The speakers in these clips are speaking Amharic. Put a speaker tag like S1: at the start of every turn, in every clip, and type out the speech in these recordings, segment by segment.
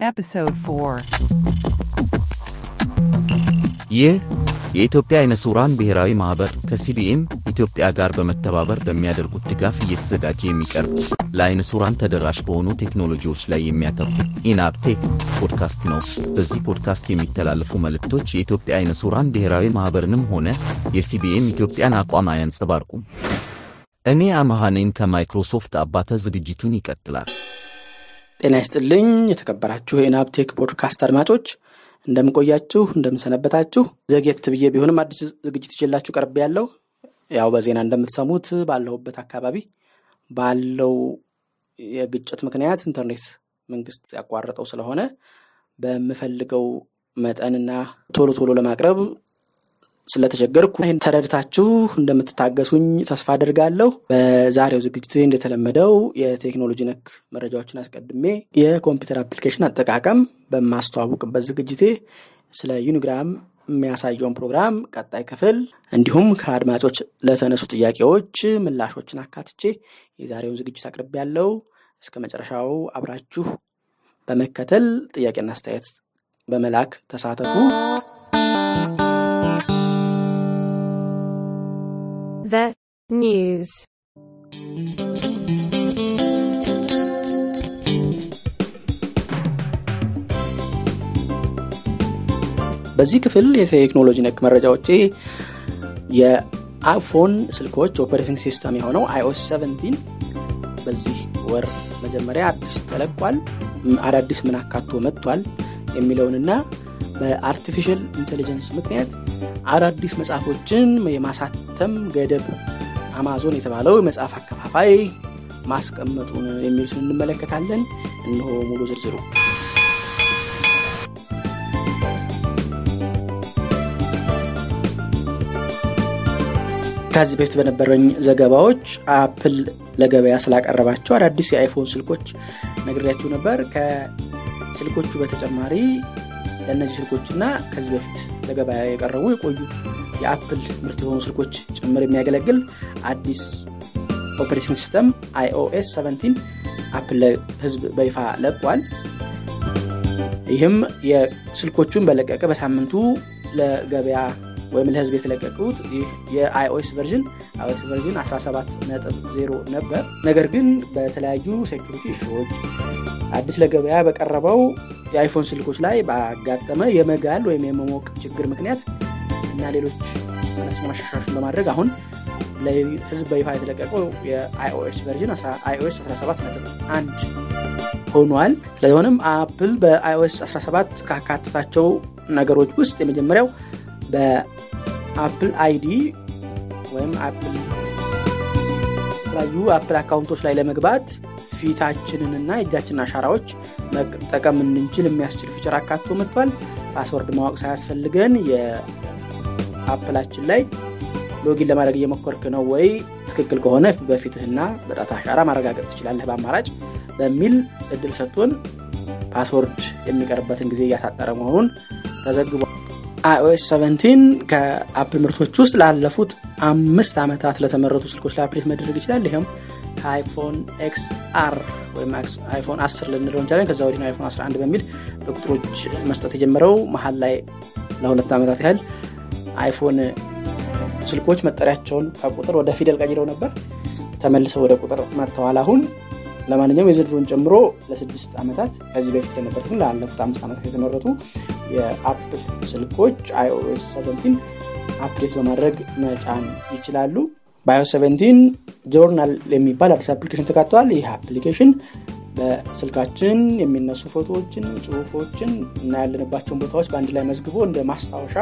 S1: Episode 4
S2: ይህ የኢትዮጵያ አይነ ስውራን ብሔራዊ ማኅበር ከሲቢኤም ኢትዮጵያ ጋር በመተባበር በሚያደርጉት ድጋፍ እየተዘጋጀ የሚቀርብ ለአይነ ስውራን ተደራሽ በሆኑ ቴክኖሎጂዎች ላይ የሚያተኩር ኢንአፕቴክ ፖድካስት ነው። በዚህ ፖድካስት የሚተላለፉ መልእክቶች የኢትዮጵያ አይነ ስውራን ብሔራዊ ማኅበርንም ሆነ የሲቢኤም ኢትዮጵያን አቋም አያንጸባርቁም። እኔ አመሃኔን ከማይክሮሶፍት አባተ ዝግጅቱን ይቀጥላል።
S3: ጤና ይስጥልኝ የተከበራችሁ የኢንአፕቴክ ፖድካስት አድማጮች እንደምንቆያችሁ እንደምንሰነበታችሁ። ዘግየት ብዬ ቢሆንም አዲስ ዝግጅት ይዤላችሁ ቀርብ ያለው ያው በዜና እንደምትሰሙት ባለሁበት አካባቢ ባለው የግጭት ምክንያት ኢንተርኔት መንግስት ያቋረጠው ስለሆነ በምፈልገው መጠንና ቶሎ ቶሎ ለማቅረብ ስለተቸገርኩ ይህን ተረድታችሁ እንደምትታገሱኝ ተስፋ አድርጋለሁ። በዛሬው ዝግጅት እንደተለመደው የቴክኖሎጂ ነክ መረጃዎችን አስቀድሜ የኮምፒውተር application አጠቃቀም በማስተዋውቅበት ዝግጅቴ ስለ ዩኒግራም የሚያሳየውን ፕሮግራም ቀጣይ ክፍል እንዲሁም ከአድማጮች ለተነሱ ጥያቄዎች ምላሾችን አካትቼ የዛሬውን ዝግጅት አቅርቤ ያለው እስከ መጨረሻው አብራችሁ በመከተል ጥያቄና አስተያየት በመላክ ተሳተፉ።
S4: The news.
S3: በዚህ ክፍል የቴክኖሎጂ ነክ መረጃዎቼ የአይፎን ስልኮች operating system የሆነው iOS 17 በዚህ ወር መጀመሪያ አዲስ ተለቋል፣ አዳዲስ ምን አካቶ መጥቷል የሚለውንና በ artificial intelligence ምክንያት አዳዲስ መጽሐፎችን የማሳተም ገደብ አማዞን የተባለው የመጽሐፍ አከፋፋይ ማስቀመጡን የሚሉትን እንመለከታለን። እነሆ ሙሉ ዝርዝሩ። ከዚህ በፊት በነበረኝ ዘገባዎች አፕል ለገበያ ስላቀረባቸው አዳዲስ የአይፎን ስልኮች ነግሬያችሁ ነበር። ከስልኮቹ በተጨማሪ ለእነዚህ ስልኮችና ከዚህ በፊት ለገበያ የቀረቡ የቆዩ የአፕል ምርት የሆኑ ስልኮች ጭምር የሚያገለግል አዲስ operating system iOS 17 አፕል ለህዝብ በይፋ ለቋል። ይህም የስልኮቹን በለቀቀ በሳምንቱ ለገበያ ወይም ለህዝብ የተለቀቁት ይህ የ iOS version iOS version 17.0 ነበር። ነገር ግን በተለያዩ security issue ዎች አዲስ ለገበያ በቀረበው የአይፎን ስልኮች ላይ ባጋጠመ የመጋል ወይም የመሞቅ ችግር ምክንያት እና ሌሎች ማሻሻሎችን በማድረግ አሁን ለህዝብ በይፋ የተለቀቀው የ iOS version iOS 17.1 ሆኗል። ስለሆነም አፕል በ iOS 17 ካካተታቸው ነገሮች ውስጥ የመጀመሪያው በአፕል ID ወይም አፕል የተለያዩ አፕል አካውንቶች ላይ ለመግባት ፊታችንንና የእጃችንን አሻራዎች መጠቀም እንድንችል የሚያስችል feature አካቶ መጥቷል። password ማወቅ ሳያስፈልገን የአፕላችን ላይ login ለማድረግ እየሞከርክ ነው ወይ? ትክክል ከሆነ በፊትህና በጣት አሻራ ማረጋገጥ ትችላለህ በአማራጭ በሚል እድል ሰጥቶን password የሚቀርበትን ጊዜ እያሳጠረ መሆኑን ተዘግቧል። iOS 17 ከአፕል ምርቶች ውስጥ ላለፉት አምስት ዓመታት ለተመረቱ ስልኮች ላይ update መደረግ ይችላል። ይህም ከአይፎን XR ወይም አይፎን 10 ልንለው እንችላለን። ከዛ ወዲህ አይፎን 11 በሚል በቁጥሮች መስጠት የጀመረው መሀል ላይ ለሁለት ዓመታት ያህል አይፎን ስልኮች መጠሪያቸውን ከቁጥር ወደ ፊደል ቀይረው ነበር። ተመልሰው ወደ ቁጥር መጥተዋል አሁን። ለማንኛውም የዘንድሮን ጨምሮ ለስድስት ዓመታት ከዚህ በፊት የነበሩት ግን ላለፉት አምስት ዓመታት የተመረቱ የአፕል ስልኮች iOS 17 update በማድረግ መጫን ይችላሉ። በ iOS 17 ጆርናል የሚባል አዲስ application ተካተዋል። ይህ application በስልካችን የሚነሱ ፎቶዎችን፣ ጽሁፎችን እና ያለንባቸውን ቦታዎች በአንድ ላይ መዝግቦ እንደ ማስታወሻ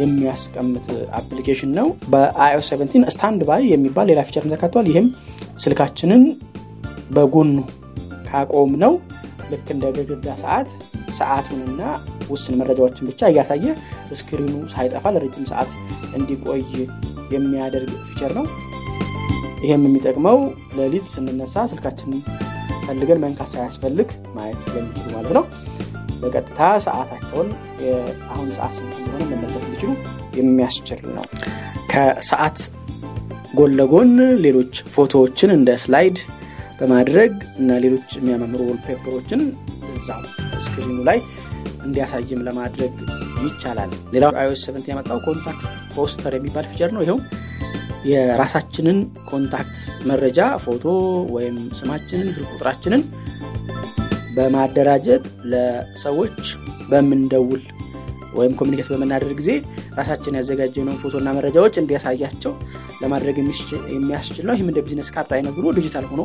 S3: የሚያስቀምጥ application ነው። በ iOS 17 StandBy የሚባል ሌላ feature ተካተዋል። ይህም ስልካችንን በጎኑ ካቆምነው ልክ እንደ ግድግዳ ሰዓት ሰዓቱንና ውስን መረጃዎችን ብቻ እያሳየ screen ኡ ሳይጠፋ ለረጅም ሰዓት እንዲቆይ የሚያደርግ feature ነው። ይህም የሚጠቅመው ሌሊት ስንነሳ ስልካችንን ፈልገን መንካት ሳያስፈልግ ማየት ስለሚችሉ ማለት ነው። በቀጥታ ሰዓታቸውን አሁን ሰዓት ስንት መመለስ እንዲችሉ የሚያስችል ነው። ከሰዓት ጎን ለጎን ሌሎች ፎቶዎችን እንደ slide በማድረግ እና ሌሎች የሚያማምሩ wallpaper ኦችን እዛ screen ኡ ላይ እንዲያሳይም ለማድረግ ይቻላል። ሌላው iOS 7 ያመጣው Contact Poster የሚባል feature ነው። ይኸውም የራሳችንን contact መረጃ ፎቶ ወይም ስማችንን፣ ስልክ ቁጥራችንን በማደራጀት ለሰዎች በምንደውል ወይም communicate በምናደርግ ጊዜ ራሳችን ያዘጋጀነውን ፎቶና መረጃዎች እንዲያሳያቸው ለማድረግ የሚያስችል ነው። ይህም እንደ business card አይነት ዲጂታል ሆኖ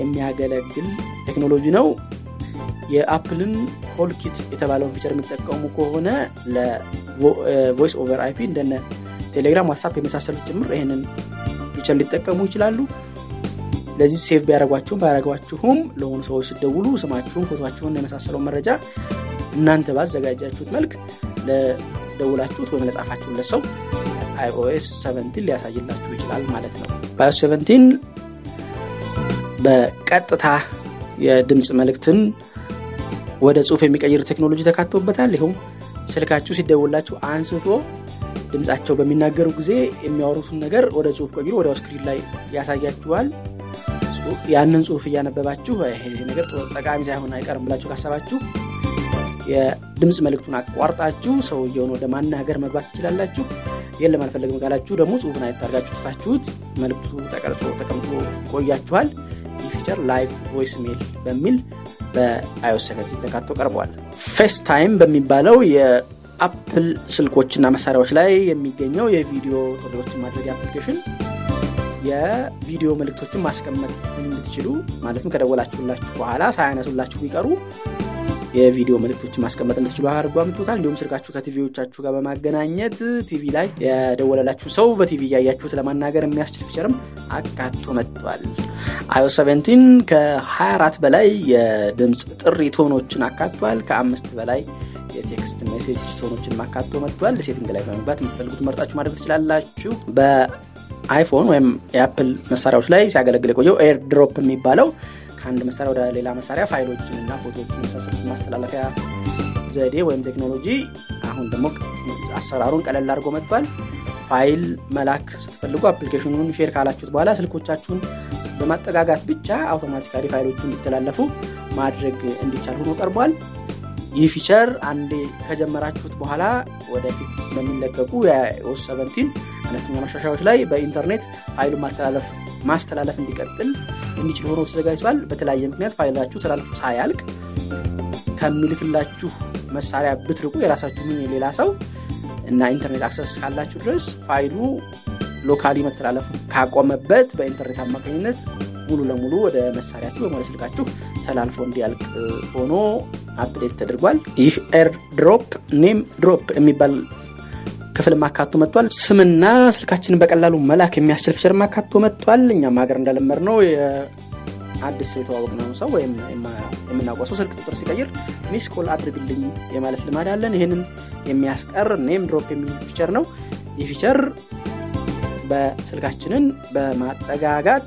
S3: የሚያገለግል ቴክኖሎጂ ነው። የአፕልን CallKit የተባለውን feature የሚጠቀሙ ከሆነ ለ voice over IP እንደነ ቴሌግራም፣ ዋትሳፕ የመሳሰሉት ጭምር ይህንን feature ሊጠቀሙ ይችላሉ። ለዚህ save ቢያደረጓችሁም ባያደረጓችሁም ለሆኑ ሰዎች ስትደውሉ ስማችሁን፣ ፎቶችሁን የመሳሰለውን መረጃ እናንተ ባዘጋጃችሁት መልክ ለደውላችሁት ወይም ለጻፋችሁለት ሰው iOS 7 ሊያሳይላችሁ ይችላል ማለት ነው። በ iOS 7 በቀጥታ የድምፅ መልእክትን ወደ ጽሁፍ የሚቀይር ቴክኖሎጂ ተካቶበታል። ይሁም ስልካችሁ ሲደውላችሁ አንስቶ ድምፃቸው በሚናገሩ ጊዜ የሚያወሩትን ነገር ወደ ጽሁፍ ቀይሮ ወዲያው screen ላይ ያሳያችኋል። ያንን ጽሁፍ እያነበባችሁ ይሄ ነገር ጠቃሚ ሳይሆን አይቀርም ብላችሁ ካሰባችሁ የድምፅ መልእክቱን አቋርጣችሁ ሰውየውን ወደ ማናገር መግባት ትችላላችሁ። የለም አልፈለግም ካላችሁ ደግሞ ጽሁፍን አይታርጋችሁ ትታችሁት መልእክቱ ተቀርጾ ተቀምጦ ይቆያችኋል። ይህ feature Live Voicemail በሚል በ iOS seventeen ተካቶ ቀርበዋል። FaceTime በሚባለው የአፕል ስልኮችና መሳሪያዎች ላይ የሚገኘው የቪዲዮ ጥሪዎችን ማድረጊያ application የቪዲዮ መልእክቶችን ማስቀመጥ እንድትችሉ ማለትም ከደወላችሁላችሁ በኋላ ሳያነሱላችሁ ቢቀሩ የቪዲዮ መልእክቶችን ማስቀመጥ እንድትችሉ አድርጎ አምጥቶታል። እንዲሁም ስልካችሁ ከቲቪዎቻችሁ ጋር በማገናኘት ቲቪ ላይ የደወለላችሁ ሰው በቲቪ እያያችሁት ለማናገር የሚያስችል feature ም አካቶ መጥቷል። iOS 17 ከ24 በላይ የድምፅ ጥሪ tone ኦችን አካቷል። ከአምስት በላይ የ text message tone ኦችን ማካቶ መጥቷል። setting ላይ በመግባት የምትፈልጉት መርጣችሁ ማድረግ ትችላላችሁ። በአይፎን ወይም የአፕል መሳሪያዎች ላይ ሲያገለግል የቆየው AirDrop የሚባለው ከአንድ መሳሪያ ወደ ሌላ መሳሪያ ፋይሎችን እና ፎቶዎችን የመሳሰሉት ማስተላለፊያ ዘዴ ወይም ቴክኖሎጂ አሁን ደግሞ አሰራሩን ቀለል አድርጎ መጥቷል። ፋይል መላክ ስትፈልጉ application ኡን share ካላችሁት በኋላ ስልኮቻችሁን በማጠጋጋት ብቻ automatically ፋይሎቹ እንዲተላለፉ ማድረግ እንዲቻል ሆኖ ቀርቧል። ይህ feature አንዴ ከጀመራችሁት በኋላ ወደፊት በሚለቀቁ የ iOS 17 አነስተኛ ማሻሻያዎች ላይ በኢንተርኔት ፋይሉን ማስተላለፍ ማስተላለፍ እንዲቀጥል እንዲችል ሆኖ ተዘጋጅቷል። በተለያየ ምክንያት ፋይላችሁ ተላልፎ ሳያልቅ ከሚልክላችሁ መሳሪያ ብትርቁ የራሳችሁን የሌላ ሰው እና ኢንተርኔት access ካላችሁ ድረስ ፋይሉ locally መተላለፉ ካቆመበት በኢንተርኔት አማካኝነት ሙሉ ለሙሉ ወደ መሳሪያችሁ ወደ ስልካችሁ ተላልፎ እንዲያልቅ ሆኖ update ተደርጓል። ይህ Air Drop NameDrop የሚባል ክፍል ማካቶ መጥቷል። ስምና ስልካችንን በቀላሉ መላክ የሚያስችል feature ማካቶ መጥቷል። እኛም ሀገር እንደለመድነው አዲስ የተዋወቅነው ሰው ወይም የምናውቀው ስልክ ቁጥር ሲቀይር miss call አድርግልኝ የማለት ልማድ አለን። ይህንን የሚያስቀር NameDrop የሚል feature ነው። ይህ feature በስልካችንን በማጠጋጋት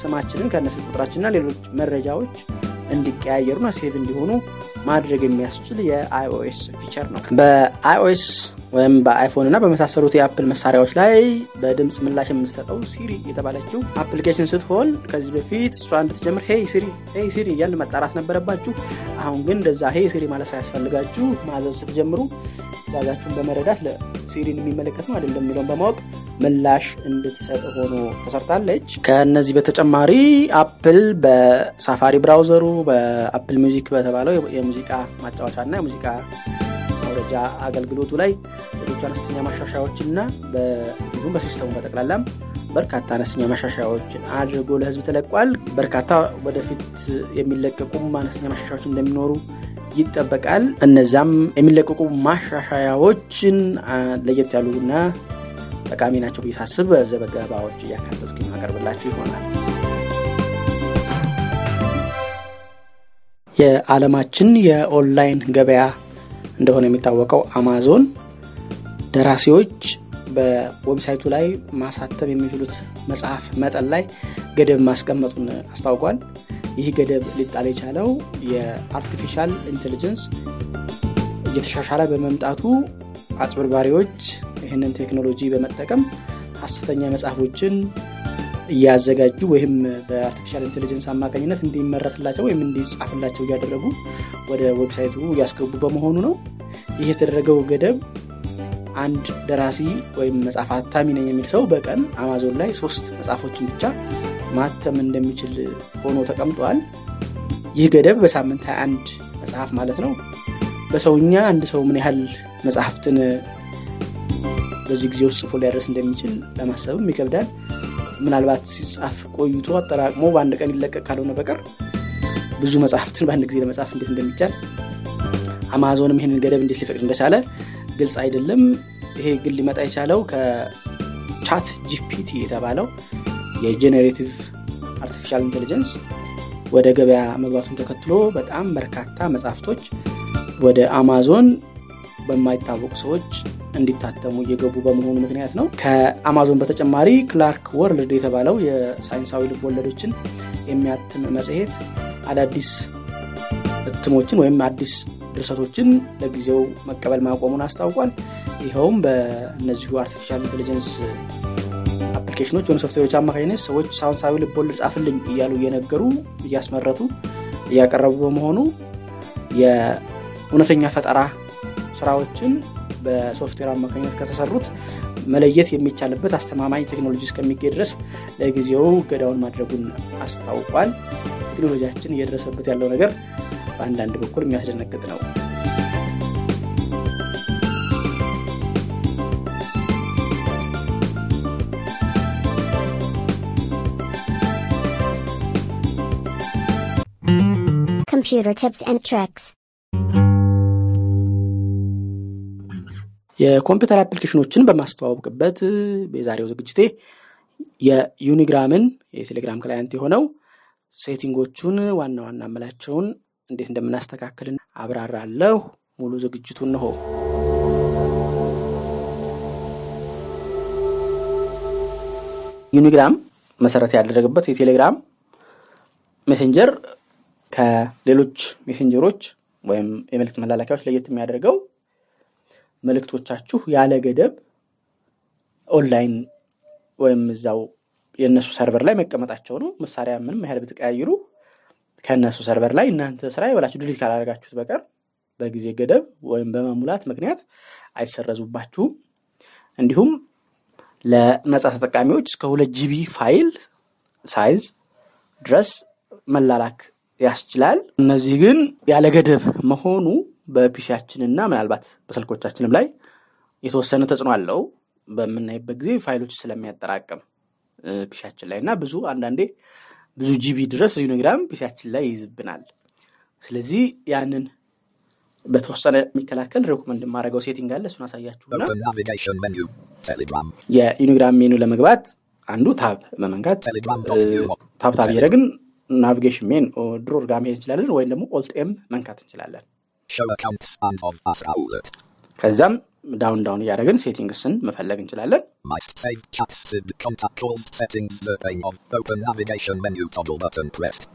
S3: ስማችንን ከነ ቁጥራችንና ሌሎች መረጃዎች እንዲቀያየሩና save እንዲሆኑ ማድረግ የሚያስችል የ iOS feature ነው። በ iOS ወይም በአይፎን እና በመሳሰሉት የአፕል መሳሪያዎች ላይ በድምፅ ምላሽ የምትሰጠው ሲሪ የተባለችው አፕሊኬሽን ስትሆን ከዚህ በፊት እሷ እንድትጀምር hey Siri hey Siri እያልን መጣራት ነበረባችሁ። አሁን ግን እንደዛ hey Siri ማለት ሳያስፈልጋችሁ ማዘዝ ስትጀምሩ ትእዛዛችሁን በመረዳት ለሲሪን የሚመለከት ነው አይደለም የሚለውን በማወቅ ምላሽ እንድትሰጥ ሆኖ ተሰርታለች። ከነዚህ በተጨማሪ አፕል በሳፋሪ ብራውዘሩ በአፕል ሚውዚክ በተባለው የሙዚቃ ማጫወቻ እና የሙዚቃ ማውረጃ አገልግሎቱ ላይ ሌሎች አነስተኛ ማሻሻያዎችና እንዲሁም በሲስተሙ በጠቅላላም በርካታ አነስተኛ ማሻሻያዎችን አድርጎ ለህዝብ ተለቋል። በርካታ ወደፊት የሚለቀቁም አነስተኛ ማሻሻያዎች እንደሚኖሩ ይጠበቃል። እነዛም የሚለቀቁ ማሻሻያዎችን ለየት ያሉና ጠቃሚ ናቸው ብዬ ሳስብ በዘገባዎች ማቀርብላችሁ ይሆናል። የዓለማችን የኦንላይን ገበያ እንደሆነ የሚታወቀው አማዞን ደራሲዎች በዌብሳይቱ ላይ ማሳተም የሚችሉት መጽሐፍ መጠን ላይ ገደብ ማስቀመጡን አስታውቋል። ይህ ገደብ ሊጣል የቻለው የ artificial intelligence እየተሻሻለ በመምጣቱ አጭበርባሪዎች ይህንን ቴክኖሎጂ በመጠቀም ሀሰተኛ መጽሐፎችን እያዘጋጁ ወይም በ artificial intelligence አማካኝነት እንዲመረትላቸው ወይም እንዲጻፍላቸው እያደረጉ ወደ ዌብሳይቱ እያስገቡ በመሆኑ ነው። ይህ የተደረገው ገደብ አንድ ደራሲ ወይም መጽሐፍ አታሚ ነኝ የሚል ሰው በቀን አማዞን ላይ ሶስት መጽሐፎችን ብቻ ማተም እንደሚችል ሆኖ ተቀምጧል። ይህ ገደብ በሳምንት 21 መጽሐፍ ማለት ነው። በሰውኛ አንድ ሰው ምን ያህል መጽሐፍትን በዚህ ጊዜ ውስጥ ጽፎ ሊያደርስ እንደሚችል ለማሰብም ይከብዳል። ምናልባት ሲጻፍ ቆይቶ አጠራቅሞ በአንድ ቀን ይለቀቅ ካልሆነ በቀር ብዙ መጽሐፍትን በአንድ ጊዜ ለመጻፍ እንዴት እንደሚቻል አማዞንም ይህንን ገደብ እንዴት ሊፈቅድ እንደቻለ ግልጽ አይደለም። ይሄ ግን ሊመጣ የቻለው ከቻት ጂፒቲ የተባለው የ generative artificial intelligence ወደ ገበያ መግባቱን ተከትሎ በጣም በርካታ መጽሐፍቶች ወደ አማዞን በማይታወቁ ሰዎች እንዲታተሙ እየገቡ በመሆኑ ምክንያት ነው። ከአማዞን በተጨማሪ ክላርክ ወርልድ የተባለው የሳይንሳዊ ልብ ወለዶችን የሚያትም መጽሔት አዳዲስ እትሞችን ወይም አዲስ ድርሰቶችን ለጊዜው መቀበል ማቆሙን አስታውቋል። ይኸውም በእነዚሁ artificial intelligence አፕሊኬሽኖች ወይም ሶፍትዌሮች አማካኝነት ሰዎች ሳይንሳዊ ልብ ወለድ ጻፍልኝ እያሉ እየነገሩ እያስመረቱ እያቀረቡ በመሆኑ የእውነተኛ ፈጠራ ስራዎችን በሶፍትዌር አማካኝነት ከተሰሩት መለየት የሚቻልበት አስተማማኝ ቴክኖሎጂ እስከሚገኝ ድረስ ለጊዜው ገደቡን ማድረጉን አስታውቋል። ቴክኖሎጂያችን እየደረሰበት ያለው ነገር በአንዳንድ በኩል የሚያስደነግጥ ነው።
S1: Computer tips and tricks.
S3: የኮምፒውተር አፕሊኬሽኖችን በማስተዋወቅበት የዛሬው ዝግጅቴ የዩኒግራምን የቴሌግራም client የሆነው ሴቲንጎቹን ዋና ዋና አመላካቸውን እንዴት እንደምናስተካክልን አብራራለሁ። ሙሉ ዝግጅቱን እነሆ። ዩኒግራም መሰረት ያደረገበት የቴሌግራም ሜሴንጀር ከሌሎች ሜሴንጀሮች ወይም የመልእክት መላላኪያዎች ለየት የሚያደርገው መልእክቶቻችሁ ያለ ገደብ ኦንላይን ወይም እዛው የእነሱ ሰርቨር ላይ መቀመጣቸው ነው። መሳሪያ ምንም ያህል ብትቀያይሩ ከእነሱ ሰርቨር ላይ እናንተ ስራዬ ብላችሁ delete ካላደረጋችሁት በቀር በጊዜ ገደብ ወይም በመሙላት ምክንያት አይሰረዙባችሁም። እንዲሁም ለነጻ ተጠቃሚዎች እስከ ሁለት GB file size ድረስ መላላክ ያስችላል። እነዚህ ግን ያለ ገደብ መሆኑ በፒሲያችንና ምናልባት በስልኮቻችንም ላይ የተወሰነ ተጽዕኖ አለው። በምናይበት ጊዜ ፋይሎች ስለሚያጠራቅም ፒሲያችን ላይ እና ብዙ አንዳንዴ ብዙ GB ድረስ ዩኒግራም ፒሲያችን ላይ ይይዝብናል። ስለዚህ ያንን በተወሰነ የሚከላከል recommend የማደርገው setting አለ። እሱን አሳያችሁና. የዩኒግራም ሜኑ ለመግባት አንዱ tab በመንካት. tab tab እያደረግን navigation menu drawer ጋር መሄድ እንችላለን፣ ወይም ደግሞ Alt M መንካት እንችላለን። ከዛም down down እያደረግን
S5: settings ን መፈለግ እንችላለን።.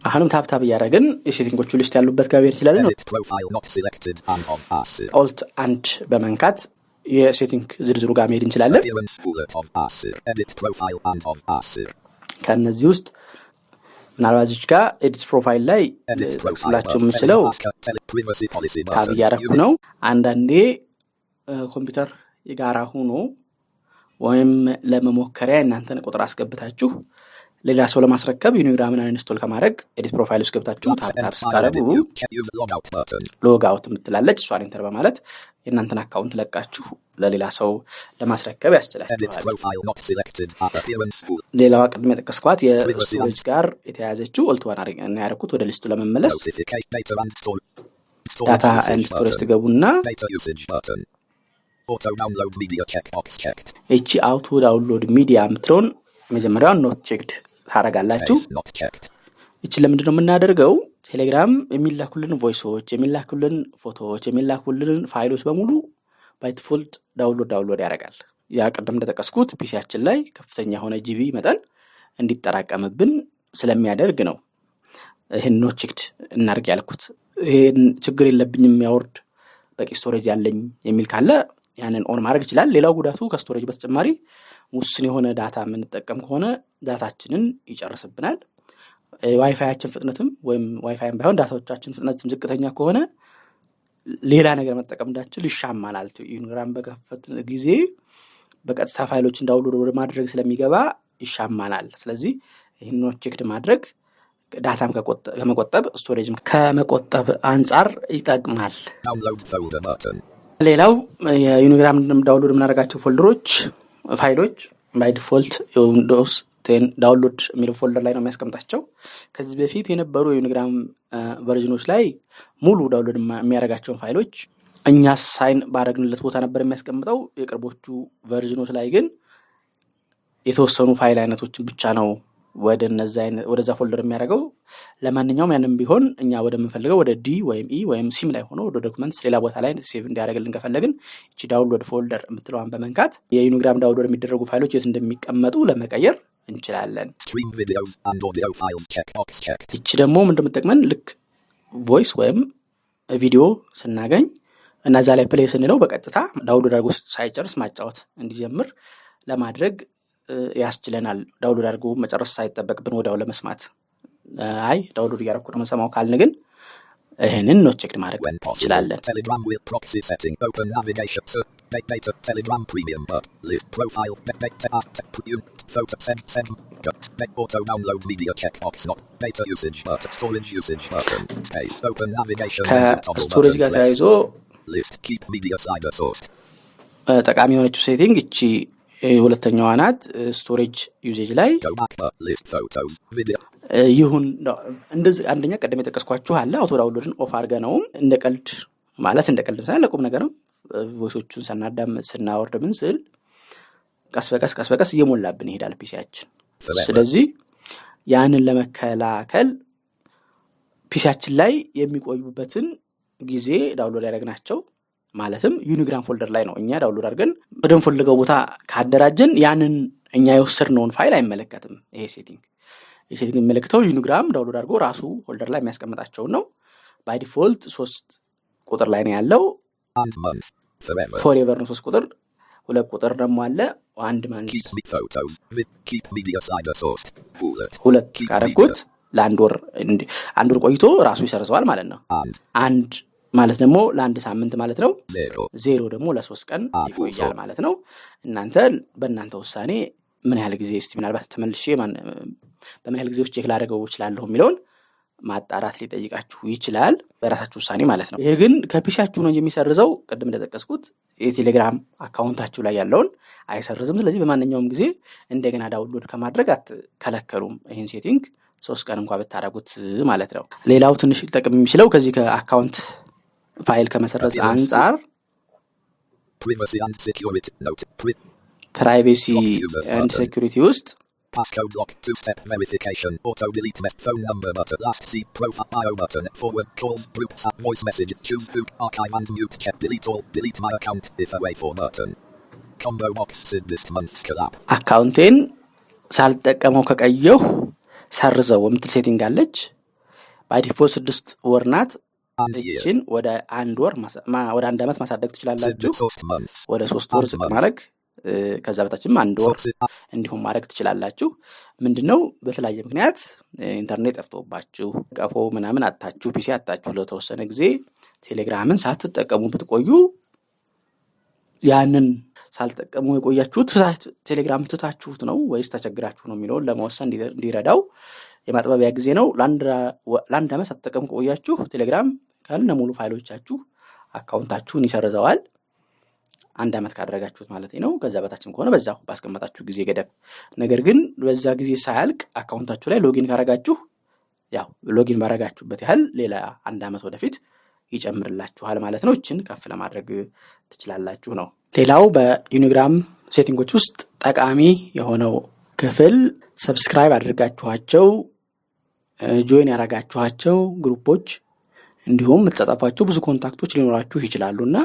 S3: አሁንም tab tab እያደረግን የሴቲንጎቹ list ያሉበት ጋር እንችላለን።. Alt አንድ በመንካት የ setting ዝርዝሩ ጋር መሄድ እንችላለን።. ከእነዚህ ውስጥ ምናልባት እዚች ጋር
S5: edit profile
S3: ላይ
S5: button.
S3: የምችለው
S5: tab.
S3: እያደረኩ ነው። አንዳንዴ ኮምፒውተር የጋራ ሆኖ ወይም ለመሞከሪያ እናንተን ቁጥር አስገብታችሁ ሌላ ሰው ለማስረከብ ዩኒግራምን uninstall ከማድረግ edit profile ውስጥ ገብታችሁ tab tab ስታደረጉ. log out የምትላለች እሷን enter በማለት የእናንተን account ለቃችሁ ለሌላ ሰው ለማስረከብ ያስችላችኋል።. ሌላዋ ቅድም የጠቀስኳት የ storage ጋር የተያያዘችው Alt one ያደረኩት ወደ ሊስቱ ለመመለስ
S5: data and storage.
S3: ትገቡና.
S5: እቺ auto download media
S3: የምትለውን መጀመሪያውን
S5: not checked checked.
S3: ይችን ለምንድን ነው የምናደርገው? ቴሌግራም የሚላኩልን ቮይሶች፣ የሚላኩልን ፎቶዎች፣ የሚላኩልን ፋይሎች በሙሉ by default download download ያደርጋል። ያ ቅድም እንደጠቀስኩት ፒሲያችን ላይ ከፍተኛ የሆነ GB መጠን እንዲጠራቀምብን ስለሚያደርግ ነው ይህን not checked እናርግ ያልኩት። ይህን ችግር የለብኝም ያወርድ በቂ storage ያለኝ የሚል ካለ ያንን on ማድረግ ይችላል። ሌላው ጉዳቱ ከ storage በተጨማሪ ውስን የሆነ ዳታ የምንጠቀም ከሆነ ዳታችንን ይጨርስብናል። ዋይፋያችን ፍጥነትም ወይም ዋይፋይም ባይሆን ዳታዎቻችን ፍጥነትም ዝቅተኛ ከሆነ ሌላ ነገር መጠቀም እንዳንችል ይሻማናል። ዩኒግራም በከፈት ጊዜ በቀጥታ ፋይሎችን download ወደ ማድረግ ስለሚገባ ይሻማናል። ስለዚህ ይህን checked ማድረግ ዳታም ከመቆጠብ storage ም ከመቆጠብ አንጻር ይጠቅማል።. ሌላው የዩኒግራም download የምናደርጋቸው folder ኦች ፋይሎች by default የዊንዶውስ ten download የሚለው folder ላይ ነው የሚያስቀምጣቸው። ከዚህ በፊት የነበሩ የዩኒግራም version ኦች ላይ ሙሉ download የሚያደርጋቸውን ፋይሎች እኛ ሳይን ባረግንለት ቦታ ነበር የሚያስቀምጠው። የቅርቦቹ version ኦች ላይ ግን የተወሰኑ ፋይል አይነቶችን ብቻ ነው ወደዛ folder የሚያደርገው። ለማንኛውም ያንም ቢሆን እኛ ወደምንፈልገው ወደ D ወይም E ወይም C ም ላይ ሆኖ ወደ Documents ሌላ ቦታ ላይ save እንዲያደርግልን ከፈለግን እቺ download folder የምትለዋን በመንካት የዩኒግራም download የሚደረጉ ፋይሎች የት እንደሚቀመጡ ለመቀየር እንችላለን።. ይቺ ደግሞ ምንድን ልክ voice ወይም ቪዲዮ ስናገኝ እና እዛ ላይ play ስንለው በቀጥታ download አድርጎ ሳይጨርስ ማጫወት እንዲጀምር ለማድረግ ያስችለናል። ዳውንሎድ አድርጎ መጨረስ ሳይጠበቅብን ወዲያው ለመስማት አይ ዳውንሎድ እያደረኩ ነው መሰማው ካልን ግን ይህንን ኖት ቼክድ ማድረግ
S5: When possible,
S3: እንችላለን።
S5: Telegram will proxy setting. Open navigation. Sir. Date data. Telegram premium. But list profile. Date data. Act. Preview. Photo. Send. Send. Cut. Date auto download media checkbox. Not. Data usage. But storage usage button. Space. Open navigation. menu, toggle
S3: ከስቶሬጅ
S5: button,
S3: ጋር
S5: list.
S3: ተያይዞ
S5: List. Keep media cider sourced.
S3: እ፣ ጠቃሚ የሆነችው ሴቲንግ እቺ እ፣ ሁለተኛዋ ናት። storage usage ላይ ይሁን እንደዚህ አንደኛ ቀደም የጠቀስኳችሁ አለ auto download ን off አድርገ ነውም እንደ ቀልድ ማለት እንደ ቀልድ ሳይሆን ለቁም ነገርም voice ኦቹን ስናዳምጥ ስናወርድ ምን ስል ቀስ በቀስ ቀስ በቀስ እየሞላብን ይሄዳል PC
S5: ያችን።.
S3: ስለዚህ ያንን ለመከላከል PC ያችን ላይ የሚቆዩበትን ጊዜ download ያደረግናቸው ማለትም ዩኒግራም folder ላይ ነው እኛ download አድርገን ወደምፈልገው ቦታ ካደራጀን ያንን እኛ የወሰድነውን ፋይል አይመለከትም። ይሄ setting ይህ setting የሚመለከተው ዩኒግራም download አድርጎ ራሱ folder ላይ የሚያስቀምጣቸውን ነው። by default ሶስት ቁጥር ላይ ነው ያለው።.
S5: forever
S3: ነው ሶስት ቁጥር። ሁለት ቁጥር ደግሞ አለ አንድ
S5: month.
S3: ሁለት
S5: media.
S3: ለአንድ ወር አንድ ወር ቆይቶ ራሱ ይሰርዘዋል ማለት ነው። አንድ ማለት ደግሞ ለአንድ ሳምንት ማለት ነው።. ዜሮ ደግሞ ለሶስት ቀን ይቆያል ማለት ነው። እናንተ በእናንተ ውሳኔ ምን ያህል ጊዜ እስቲ ምናልባት ተመልሼ በምን ያህል ጊዜ ውስጥ check ላደርገው እችላለሁ የሚለውን ማጣራት ሊጠይቃችሁ ይችላል። በራሳችሁ ውሳኔ ማለት ነው። ይሄ ግን ከ PC ያችሁ ነው የሚሰርዘው ቅድም እንደጠቀስኩት የቴሌግራም አካውንታችሁ ላይ ያለውን አይሰርዝም። ስለዚህ በማንኛውም ጊዜ እንደገና ዳውንሎድ ከማድረግ አትከለከሉም። ይህን ሴቲንግ ሶስት ቀን እንኳ ብታደረጉት ማለት ነው። ሌላው ትንሽ ሊጠቅም የሚችለው ከዚህ ከአካውንት ፋይል ከመሰረዝ አንጻር ፕራይቬሲ ኤንድ. ሴኩሪቲ ውስጥ
S5: Passcode lock. Two-step verification. Auto delete mess. Phone number button. Last C. Profile bio button. Forward calls. Groups. App voice message. Choose group. Archive and mute. Check. Delete all. Delete my account. If away for button. Combo box. Sid this month's collapsed.
S3: አካውንቴን ሳልጠቀመው ከቀየሁ ሰርዘው የምትል setting አለች። by default ስድስት ወር ናት። ይችን ወደ አንድ ወር ወደ አንድ ዓመት ማሳደግ ትችላላችሁ።. ወደ ሶስት ወር ዝቅ. ማድረግ ከዛ በታችም አንድ ወር እንዲሁም ማድረግ ትችላላችሁ። ምንድነው በተለያየ ምክንያት ኢንተርኔት ጠፍቶባችሁ ቀፎ ምናምን አታችሁ PC አታችሁ ለተወሰነ ጊዜ ቴሌግራምን ሳትጠቀሙ ብትቆዩ ያንን ሳልጠቀሙ የቆያችሁት ቴሌግራም ትታችሁት ነው ወይስ ተቸግራችሁ ነው የሚለውን ለመወሰን እንዲ- እንዲረዳው የማጥበቢያ ጊዜ ነው። ለአንድ ዓመት ሳትጠቀሙ ከቆያችሁ ቴሌግራም ከነ ሙሉ ፋይሎቻችሁ አካውንታችሁን ይሰርዘዋል። አንድ ዓመት ካደረጋችሁት ማለት ነው። ከዛ በታችም ከሆነ በዛው ባስቀመጣችሁ ጊዜ ገደብ። ነገር ግን በዛ ጊዜ ሳያልቅ አካውንታችሁ ላይ login ካረጋችሁ ያው login ባረጋችሁበት ያህል ሌላ አንድ ዓመት ወደፊት ይጨምርላችኋል ማለት ነው። እችን ከፍ ለማድረግ ትችላላችሁ ነው። ሌላው በዩኒግራም setting ኦች ውስጥ ጠቃሚ የሆነው ክፍል subscribe አድርጋችኋቸው join ያረጋችኋቸው ግሩፖች እንዲሁም የምትጻጻፏቸው ብዙ contact ኦች ሊኖራችሁ ይችላሉ እና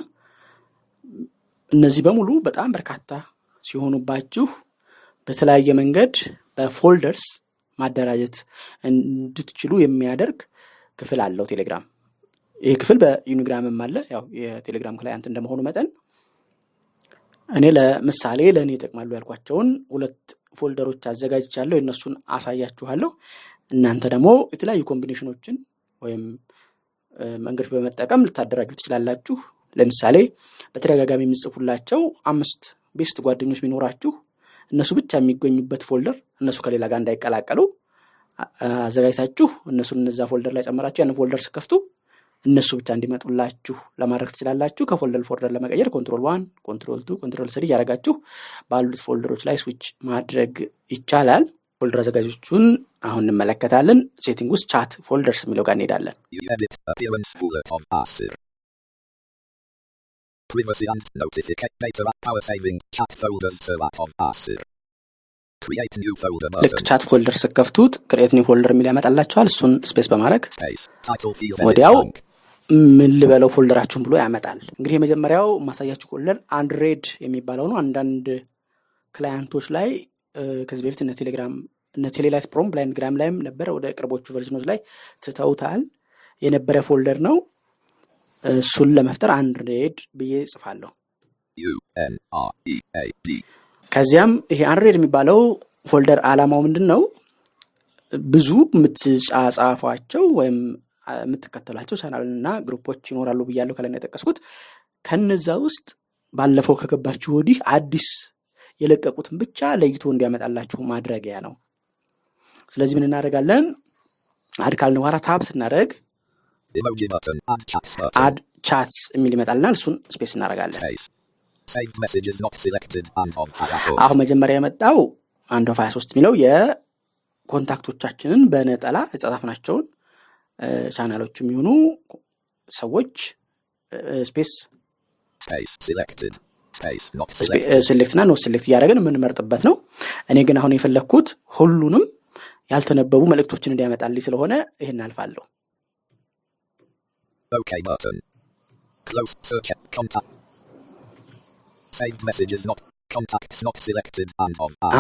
S3: እነዚህ በሙሉ በጣም በርካታ ሲሆኑባችሁ በተለያየ መንገድ በ folders ማደራጀት እንድትችሉ የሚያደርግ ክፍል አለው ቴሌግራም። ይህ ክፍል በዩኒግራምም አለ። ያው የቴሌግራም client እንደመሆኑ መጠን እኔ ለምሳሌ ለእኔ ይጠቅማሉ ያልኳቸውን ሁለት folder ኦች አዘጋጅቻለሁ። የእነሱን አሳያችኋለሁ። እናንተ ደግሞ የተለያዩ combination ኦችን ወይም መንገዶች በመጠቀም ልታደራጁ ትችላላችሁ። ለምሳሌ በተደጋጋሚ የምጽፉላቸው አምስት best ጓደኞች ቢኖራችሁ እነሱ ብቻ የሚገኙበት folder እነሱ ከሌላ ጋር እንዳይቀላቀሉ አዘጋጅታችሁ እነሱን እነዛ folder ላይ ጨመራችሁ ያንን folder ስከፍቱ እነሱ ብቻ እንዲመጡላችሁ ለማድረግ ትችላላችሁ። ከ folder folder ለመቀየር control one፣ control two፣ control three እያደረጋችሁ ባሉት folder ኦች ላይ switch ማድረግ ይቻላል። folder አዘጋጆቹን አሁን እንመለከታለን። setting ውስጥ chat folders የሚለው ጋር እንሄዳለን።
S5: ልክ. chat folder ስከፍቱት create new folder
S3: የሚል ያመጣላችኋል። እሱን
S5: space በማድረግ
S3: ወዲያው. ምን ልበለው folder ኣችሁን ብሎ ያመጣል። እንግዲህ የመጀመሪያው ማሳያችሁ folder unread የሚባለው ነው። አንዳንድ client ኦች ላይ ከዚህ በፊት እነ ቴሌግራም እነ ቴሌላይት ፕሮም ብላይንድ ግራም ላይም ነበረ። ወደ ቅርቦቹ version ኦች ላይ ትተውታል የነበረ folder ነው። እሱን ለመፍጠር unread ብዬ ጽፋለሁ።. ከዚያም ይሄ unread የሚባለው folder አላማው ምንድን ነው? ብዙ የምትጻጻፏቸው ወይም የምትከተሏቸው ቻናልና ግሩፖች ይኖራሉ ብያለሁ። ከላይ የጠቀስኩት። ከነዛ ውስጥ ባለፈው ከገባችሁ ወዲህ አዲስ የለቀቁትን ብቻ ለይቶ እንዲያመጣላችሁ ማድረጊያ ነው። ስለዚህ ምን እናደርጋለን? add ካልን በኋላ tab ስናደርግ.
S5: add
S3: chats የሚል ይመጣልናል። እሱን
S5: space እናደርጋለን።.
S3: አሁን መጀመሪያ የመጣው አንድ of 23 የሚለው የ contact ኦቻችንን በነጠላ የጻፍናቸውን እ፣ ቻናሎች የሚሆኑ ሰዎች space
S5: Space. Selected. Space. Not selected.
S3: select እና no select እያደረግን የምንመርጥበት ነው። እኔ ግን አሁን የፈለግኩት ሁሉንም ያልተነበቡ መልእክቶችን እንዲያመጣልኝ ስለሆነ ይህን አልፋለሁ።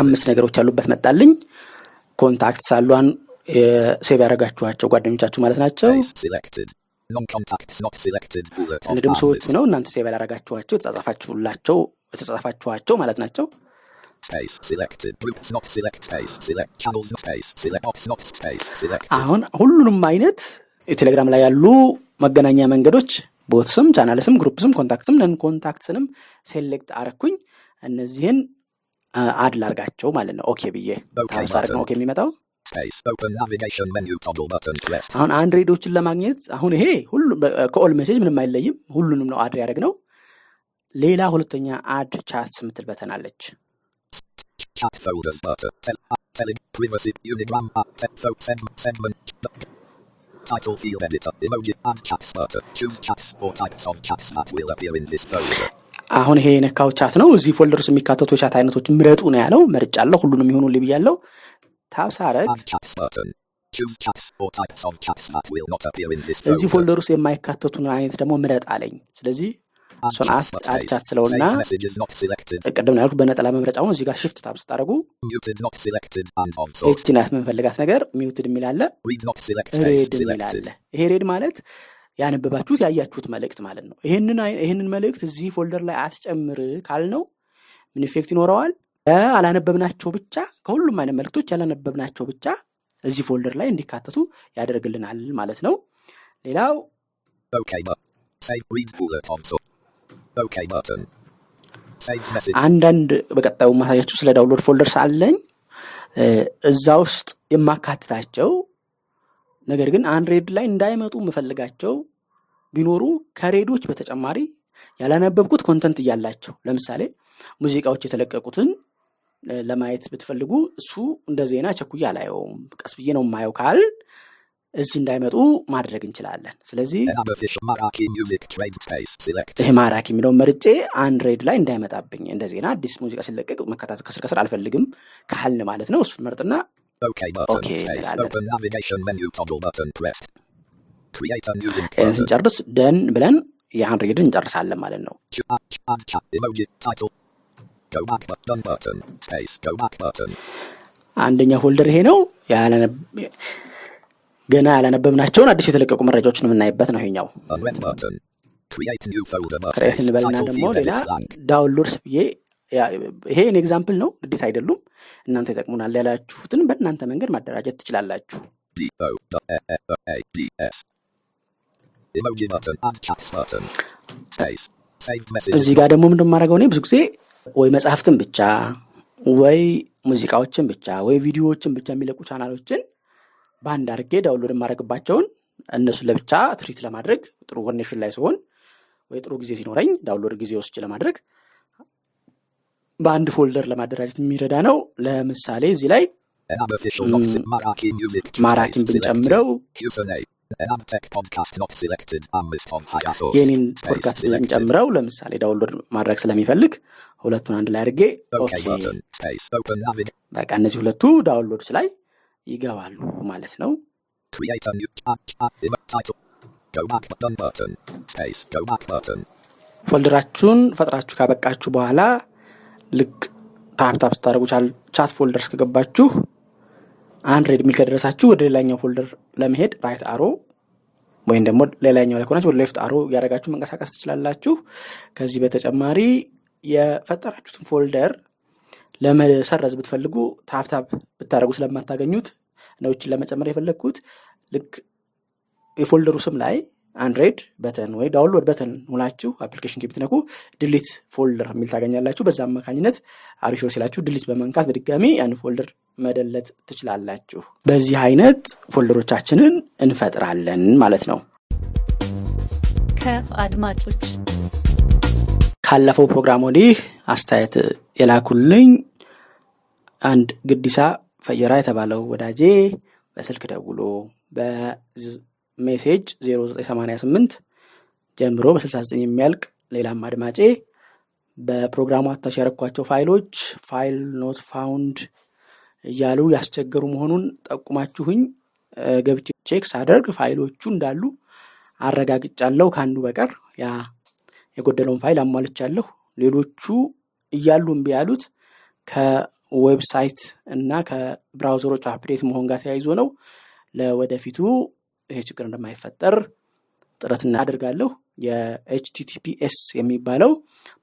S3: አምስት ነገሮች ያሉበት መጣልኝ። contact ሳሏን save ያደረጋችኋቸው ጓደኞቻችሁ ማለት ናቸው።
S5: list.
S3: ነው እናንተ save ያላረጋችኋቸው የተጻጻፋችሁላቸው የተጻጻፋችኋቸው ማለት ናቸው።
S5: Space. Selected. Groups not select. Space. Select. Channels not space. Select. Bots not space. Selected.
S3: አሁን ሁሉንም አይነት የቴሌግራም ላይ ያሉ መገናኛ መንገዶች bots ም፣ channels ም፣ groups ም፣ contacts ም፣ non contacts ንም select አረኩኝ። እነዚህን add ላርጋቸው ማለት ነው። OK ብዬ
S5: OK
S3: tab ሳረግ ነው OK የሚመጣው።. አሁን unread ኦችን ለማግኘት አሁን ይሄ ከ all message ምንም አይለይም። ሁሉንም ነው add ያደረግነው። ሌላ ሁለተኛ add chat የምትል button አለች።
S5: Chat folders button. Tel. uh, Tele. Privacy. Unigram. uh, Te. Fo. Sem. Segment. Title field editor. Emoji. Add chats button. Choose chats or types of chats that will appear in this folder.
S3: አሁን ይሄ የነካው chat ነው። እዚህ folder ውስጥ የሚካተቱ የ chat አይነቶች ምረጡ ነው ያለው። መርጫለሁ። ሁሉንም ይሆኑ ብያለሁ። tab ሳረግ እዚህ.
S5: folder
S3: ውስጥ የማይካተቱን አይነት ደግሞ ምረጥ አለኝ። ስለዚህ እሱን
S5: selected.
S3: ቅድም ነው ያልኩት በነጠላ መምረጫውን እዚህ ጋር
S5: shift tab source.
S3: ይቺ ናት የምንፈልጋት ነገር
S5: muted space.
S3: read
S5: Selected.
S3: ይሄ read ማለት ያነበባችሁት ያያችሁት መልእክት ማለት ነው። ይህንን መልእክት እዚህ folder ላይ አትጨምር ካልነው ምን effect ይኖረዋል? አላነበብናቸው ብቻ ከሁሉም አይነት መልእክቶች ያላነበብናቸው ብቻ እዚህ folder ላይ እንዲካተቱ ያደርግልናል ማለት ነው። ሌላው አንዳንድ በቀጣዩ ማሳያችሁ ስለ download folders አለኝ እዛ ውስጥ የማካትታቸው ነገር ግን unread ላይ እንዳይመጡ የምፈልጋቸው ቢኖሩ ከ read ኦች በተጨማሪ ያላነበብኩት content እያላቸው ለምሳሌ ሙዚቃዎች የተለቀቁትን ለማየት ብትፈልጉ እሱ እንደ ዜና ቸኩዬ አላየውም፣ ቀስ ብዬ ነው የማየው ካል እዚህ እንዳይመጡ ማድረግ እንችላለን። ስለዚህ. ይሄ ማራኪ የሚለውን መርጬ unread ላይ እንዳይመጣብኝ እንደ ዜና አዲስ ሙዚቃ ሲለቀቅ መከታተል ከስር ከስር አልፈልግም ካልን ማለት ነው። እሱን መርጥና ይህን. ስንጨርስ done ብለን የ unread ን እንጨርሳለን ማለት ነው።. አንደኛ folder ይሄ ነው። ገና ያላነበብናቸውን አዲስ የተለቀቁ መረጃዎችን የምናይበት ነው ይሄኛው።
S5: button. create
S3: እንበልና ደግሞ ሌላ. downloads ብዬ ይሄ እኔ example ነው፣ ግዴታ አይደሉም። እናንተ ይጠቅሙናል ያላችሁትን በእናንተ መንገድ ማደራጀት ትችላላችሁ።. እዚህ ጋር ደግሞ ምንድን ማድረገው እኔ ብዙ ጊዜ ወይ መጽሐፍትን ብቻ ወይ ሙዚቃዎችን ብቻ ወይ ቪዲዮዎችን ብቻ የሚለቁ ቻናሎችን በአንድ አድርጌ download የማድረግባቸውን እነሱን ለብቻ treat ለማድረግ ጥሩ connection ላይ ሲሆን ወይ ጥሩ ጊዜ ሲኖረኝ download ጊዜ ወስጄ ለማድረግ በአንድ folder ለማደራጀት የሚረዳ ነው። ለምሳሌ እዚህ ላይ. ማራኪን ብንጨምረው. የኔን ፖድካስት. ብንጨምረው ለምሳሌ download ማድረግ ስለሚፈልግ ሁለቱን አንድ ላይ አድርጌ. በቃ እነዚህ ሁለቱ downloads ላይ ይገባሉ ማለት ነው።.
S5: folder
S3: ኣችሁን ፈጥራችሁ ካበቃችሁ በኋላ ልክ tab tab ስታደርጉ chat folders ከገባችሁ unread የሚል ከደረሳችሁ ወደ ሌላኛው folder ለመሄድ right arrow ወይም ደግሞ ሌላኛው ላይ ከሆናችሁ ወደ left arrow እያደረጋችሁ መንቀሳቀስ ትችላላችሁ። ከዚህ በተጨማሪ የፈጠራችሁትን folder ለመሰረዝ ብትፈልጉ tab tab ብታደርጉ ስለማታገኙት ነዎችን ለመጨመር የፈለግኩት ልክ የ folder ኡ ስም ላይ unread button ወይ download button ሆናችሁ application ብትነኩ delete folder የሚል ታገኛላችሁ። በዛ አማካኝነት are you sure ሲላችሁ delete በመንካት በድጋሚ ያን folder መደለት ትችላላችሁ። በዚህ አይነት folder ኦቻችንን እንፈጥራለን ማለት ነው።
S6: ከአድማጮች
S3: ካለፈው ፕሮግራም ወዲህ አስተያየት የላኩልኝ አንድ ግዲሳ ፈየራ የተባለው ወዳጄ በስልክ ደውሎ በ message 0988 ጀምሮ በ69 የሚያልቅ ሌላም አድማጬ በፕሮግራሙ attach ያረኳቸው ፋይሎች file not found እያሉ ያስቸገሩ መሆኑን ጠቁማችሁኝ ገብቼ check ሳደርግ ፋይሎቹ እንዳሉ አረጋግጫለሁ። ከአንዱ በቀር ያ የጎደለውን ፋይል አሟልቻለሁ። ሌሎቹ እያሉ እምቢ ያሉት ከ website እና ከ browser ኦች update መሆን ጋር ተያይዞ ነው። ለወደፊቱ ይሄ ችግር እንደማይፈጠር ጥረት እናደርጋለሁ። የ HTTPS የሚባለው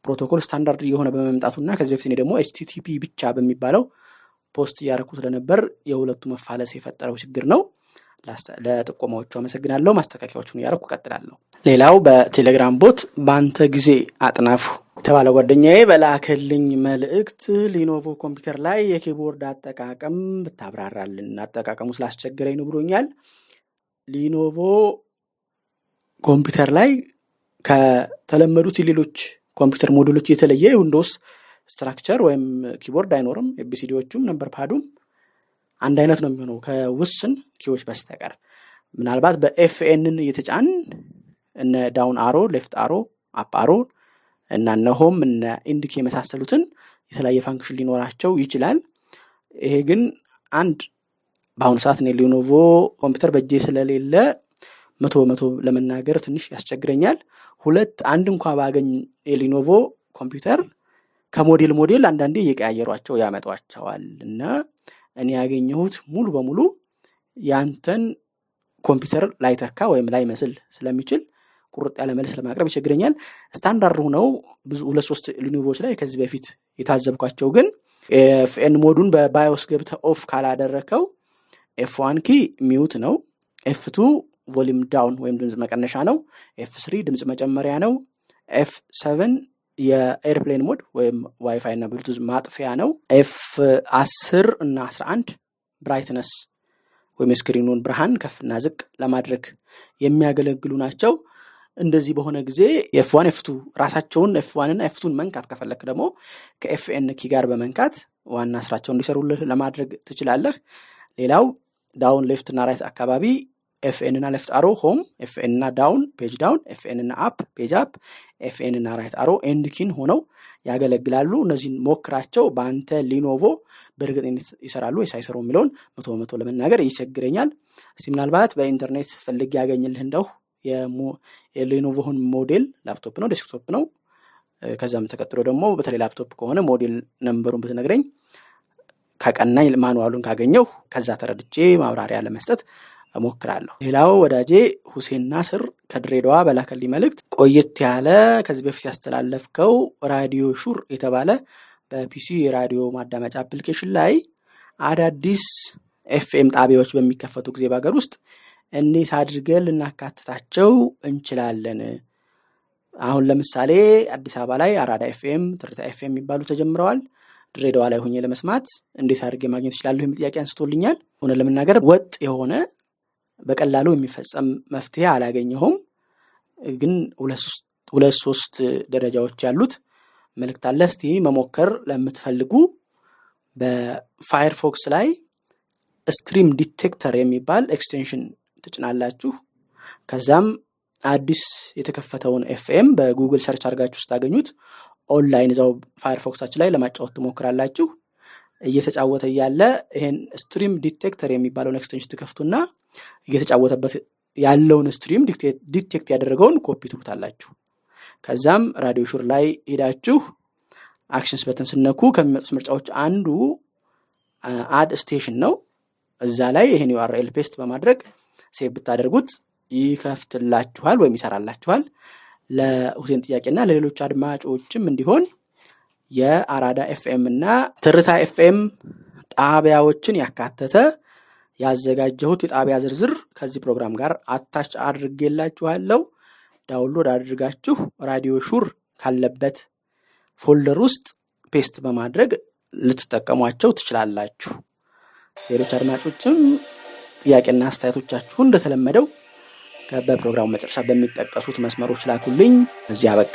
S3: protocol standard እየሆነ በመምጣቱና ከዚህ በፊት ደግሞ HTTP ብቻ በሚባለው post እያደረኩ ስለነበር የሁለቱ መፋለስ የፈጠረው ችግር ነው። ለጥቆማዎቹ አመሰግናለሁ። ማስተካከያዎቹን እያደረኩ እቀጥላለሁ። ሌላው በቴሌግራም bot በአንተ ጊዜ አጥናፉ የተባለ ጓደኛዬ በላከልኝ መልእክት ሊኖቮ ኮምፒውተር ላይ የ keyboard አጠቃቀም ብታብራራልን አጠቃቀሙ ስላስቸገረኝ ነው ብሎኛል። ሊኖቮ ኮምፒውተር ላይ ከተለመዱት የሌሎች ኮምፒውተር ሞዴሎች የተለየ የዊንዶውስ structure ወይም keyboard አይኖርም። ABCD ዎቹም number pad ኡም አንድ አይነት ነው የሚሆነው ከውስን key ዎች በስተቀር ምናልባት በ Fn ን እየተጫን እነ down arrow፣ left arrow፣ up arrow እና እነ home እነ end እና የመሳሰሉትን የተለያየ function ሊኖራቸው ይችላል። ይሄ ግን አንድ በአሁኑ ሰዓት እኔ ሊኖቮ ኮምፒውተር በእጄ ስለሌለ መቶ በመቶ ለመናገር ትንሽ ያስቸግረኛል። ሁለት አንድ እንኳ ባገኝ የሊኖቮ ኮምፒውተር ከሞዴል ሞዴል አንዳንዴ እየቀያየሯቸው ያመጧቸዋል እና እኔ ያገኘሁት ሙሉ በሙሉ ያንተን ኮምፒውተር ላይተካ ወይም ላይመስል ስለሚችል ቁርጥ ያለ መልስ ለማቅረብ ይቸግረኛል። ስታንዳርድ ሆነው ብዙ ሁለት ሶስት ሊኖቮች ላይ ከዚህ በፊት የታዘብኳቸው ግን Fn mode ኡን በ BIOS ገብተህ off ካላደረከው F one key mute ነው። F two volume down ወይም ድምፅ መቀነሻ ነው። F three ድምፅ መጨመሪያ ነው። F seven የ airplane mode ወይም ዋይፋይ እና ብሉቱዝ ማጥፊያ ነው። F አስር እና አስራ አንድ brightness ወይም የ screen ኡን ብርሃን ከፍና ዝቅ ለማድረግ የሚያገለግሉ ናቸው። እንደዚህ በሆነ ጊዜ F one F two ራሳቸውን ኤፍ ዋንና ኤፍ ቱን መንካት ከፈለክ ደግሞ ከ Fn key ጋር በመንካት ዋና ስራቸውን እንዲሰሩልህ ለማድረግ ትችላለህ። ሌላው down left እና right አካባቢ Fn እና left arrow home፣ Fn እና down page down፣ Fn እና up page up፣ Fn እና right arrow end ሆነው ያገለግላሉ። እነዚህን ሞክራቸው። በአንተ ሊኖቮ በእርግጠኝነት ይሰራሉ ወይስ አይሰሩ የሚለውን መቶ በመቶ ለመናገር ይቸግረኛል። እስቲ ምናልባት በኢንተርኔት ፈልጌ ካገኘሁልህ እንደው የሊኖቮን ሞዴል ላፕቶፕ ነው desktop ነው። ከዛም ተቀጥሎ ደግሞ በተለይ ላፕቶፕ ከሆነ ሞዴል number ኡን ብትነግረኝ ከቀናኝ manual ኡን ካገኘሁ ከዛ ተረድቼ ማብራሪያ ለመስጠት እሞክራለሁ። ሌላው ወዳጄ ሁሴን ናስር ከድሬዳዋ በላከልኝ መልእክት ቆየት ያለ ከዚህ በፊት ያስተላለፍከው ራዲዮ ሹር የተባለ በ PC የራዲዮ ማዳመጫ application ላይ አዳዲስ ኤፍኤም ጣቢያዎች በሚከፈቱ ጊዜ በሀገር ውስጥ እንዴት አድርገን ልናካትታቸው እንችላለን? አሁን ለምሳሌ አዲስ አበባ ላይ አራዳ ኤፍኤም፣ ትርታ ኤፍኤም የሚባሉ ተጀምረዋል። ድሬዳዋ ላይ ሆኜ ለመስማት እንዴት አድርጌ ማግኘት እችላለሁ? የሚል ጥያቄ አንስቶልኛል። እውነት ለመናገር ወጥ የሆነ በቀላሉ የሚፈጸም መፍትሄ አላገኘሁም። ግን ሁለት ሶስት ደረጃዎች ያሉት መልእክት አለ። እስቲ መሞከር ለምትፈልጉ በፋየርፎክስ ላይ stream detector የሚባል extension ትጭናላችሁ። ከዛም አዲስ የተከፈተውን ኤፍኤም በጉግል search አድርጋችሁ ስታገኙት ኦንላይን እዛው ፋየርፎክሳችን ላይ ለማጫወት ትሞክራላችሁ። እየተጫወተ እያለ ይሄን stream detector የሚባለውን extension ትከፍቱና እየተጫወተበት ያለውን stream detect ያደረገውን ኮፒ ትሉታላችሁ። ከዛም ራዲዮ ሹር ላይ ሄዳችሁ actions button ስትነኩ ከሚመጡት ምርጫዎች አንዱ add station ነው። እዛ ላይ ይህን URL paste በማድረግ save ብታደርጉት ይከፍትላችኋል ወይም ይሰራላችኋል። ለሁሴን ጥያቄና ለሌሎች አድማጮችም እንዲሆን የአራዳ ኤፍኤም እና ትርታ ኤፍኤም ጣቢያዎችን ያካተተ ያዘጋጀሁት የጣቢያ ዝርዝር ከዚህ ፕሮግራም ጋር attach አድርጌላችኋለሁ። download አድርጋችሁ ራዲዮ ሹር ካለበት folder ውስጥ paste በማድረግ ልትጠቀሟቸው ትችላላችሁ። ሌሎች አድማጮችም ጥያቄና አስተያየቶቻችሁን እንደተለመደው በፕሮግራሙ መጨረሻ በሚጠቀሱት መስመሮች ላኩልኝ። እዚያ በቃ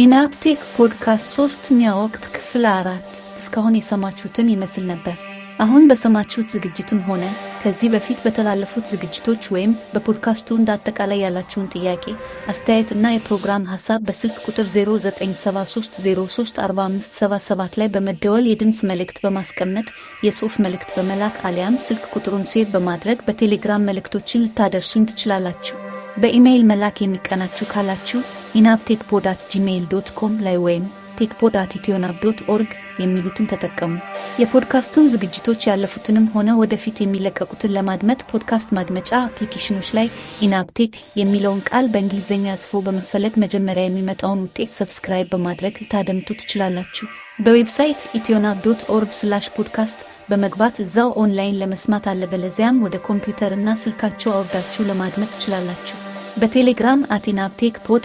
S6: ኢናብቴክ ፖድካስት ሶስተኛ ወቅት ክፍል አራት እስካሁን የሰማችሁትን ይመስል ነበር። አሁን በሰማችሁት ዝግጅትም ሆነ ከዚህ በፊት በተላለፉት ዝግጅቶች ወይም በፖድካስቱ እንደ አጠቃላይ ያላችሁን ጥያቄ፣ አስተያየት እና የፕሮግራም ሀሳብ በስልክ ቁጥር 0973034577 ላይ በመደወል የድምፅ መልእክት በማስቀመጥ የጽሑፍ መልእክት በመላክ አሊያም ስልክ ቁጥሩን save በማድረግ በቴሌግራም መልእክቶችን ልታደርሱኝ ትችላላችሁ። በኢሜይል መላክ የሚቀናችሁ ካላችሁ enabtech pod at gmail dot com ላይ ወይም techpod at ethionab dot org የሚሉትን ተጠቀሙ። የፖድካስቱን ዝግጅቶች ያለፉትንም ሆነ ወደፊት የሚለቀቁትን ለማድመጥ ፖድካስት ማድመጫ application ኦች ላይ ኢናብቴክ የሚለውን ቃል በእንግሊዝኛ ጽፎ በመፈለግ መጀመሪያ የሚመጣውን ውጤት subscribe በማድረግ ልታደምጡ ትችላላችሁ። በ website ethionab dot org slash podcast በመግባት እዛው ኦንላይን ለመስማት አለበለዚያም ወደ ኮምፒውተር እና ስልካችሁ አውርዳችሁ ለማድመጥ ትችላላችሁ። በቴሌግራም at enabtech pod